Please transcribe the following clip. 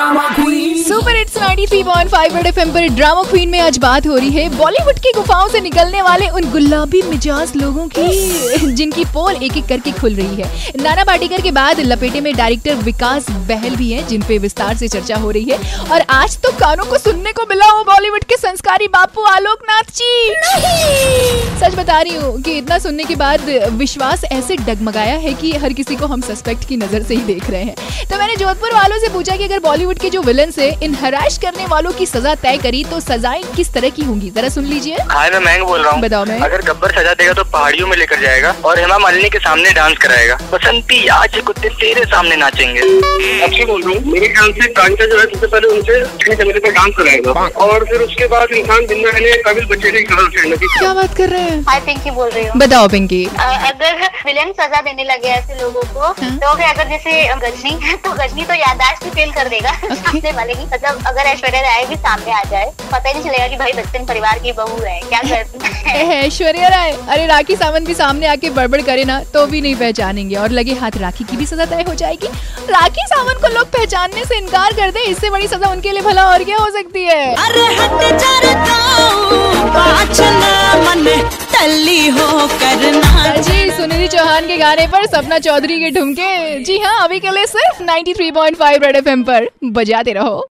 Drama queen super hits 93.5 red FM पर drama queen में आज बात हो रही है। बॉलीवुड की गुफाओं से निकलने वाले उन गुलाबी मिजाज लोगों की जिनकी पोल एक एक करके खुल रही है। नाना पाटेकर के बाद लपेटे में डायरेक्टर विकास बहल भी हैं जिन पे विस्तार से चर्चा हो रही है। और आज तो कानों को सुनने को मिला हो बॉलीवुड के संस्कारी बापू आलोकनाथ जी। सच बता रही हूँ कि इतना सुनने के बाद विश्वास ऐसे डगमगाया है कि हर किसी को हम सस्पेक्ट की नज़र से ही देख रहे हैं। तो मैंने जोधपुर वालों से पूछा कि अगर बॉलीवुड के जो विलन से इन हराश करने वालों की सजा तय करी तो सजाएँ किस तरह की होंगी? जरा सुन लीजिए। हाय मैं महंग बोल रहा हूँ। बताओ मैं अगर गब्बर सजा देगा तो पहाड़ियों में लेकर जाएगा और हेमा मालिनी के सामने डांस कराएगा। बसंती आज कुत्ते तेरे सामने नाचेंगे। अच्छी बोल रहा हूँ। मेरे ख्याल से कांचा जो है सबसे पहले उनसे कमरे पर डांस कराएगा। और फिर उसके बाद इंसान ज़िंदा रहने के काबिल बचे नहीं कहा उसे लगी क्या बात कर रहे हैं? हाय पिंकी बोल रही हूँ। बताओ पिंकी अगर विलेन सजा देने लगे ऐसे लोगों को। तो फिर अगर जैसे गजनी है तो गजनी तो यादाश्त भी फेल कर देगा। सामने वाले की मतलब अगर ऐश्वर्या राय भी सामने आ जाए पता ही नहीं चलेगा कि भाई बच्चन परिवार की बहू है क्या करती है। ऐश्वर्या राय अरे राखी सावंत भी सामने आके बड़बड़ करे ना तो भी नहीं पहचानेंगे और लगे हाथ राखी की भी सजा तय हो जाएगी। राखी सावंत को लोग पहचानने से इनकार कर दे इससे बड़ी सजा उनके लिए भला और क्या हो सकती है? अरे मन टल्ली हो। करना जी सुनिधि चौहान के गाने पर सपना चौधरी के ढुमके। जी हाँ अभी के लिए सिर्फ़ 93.5 रेड एफएम पर। बजाते रहो।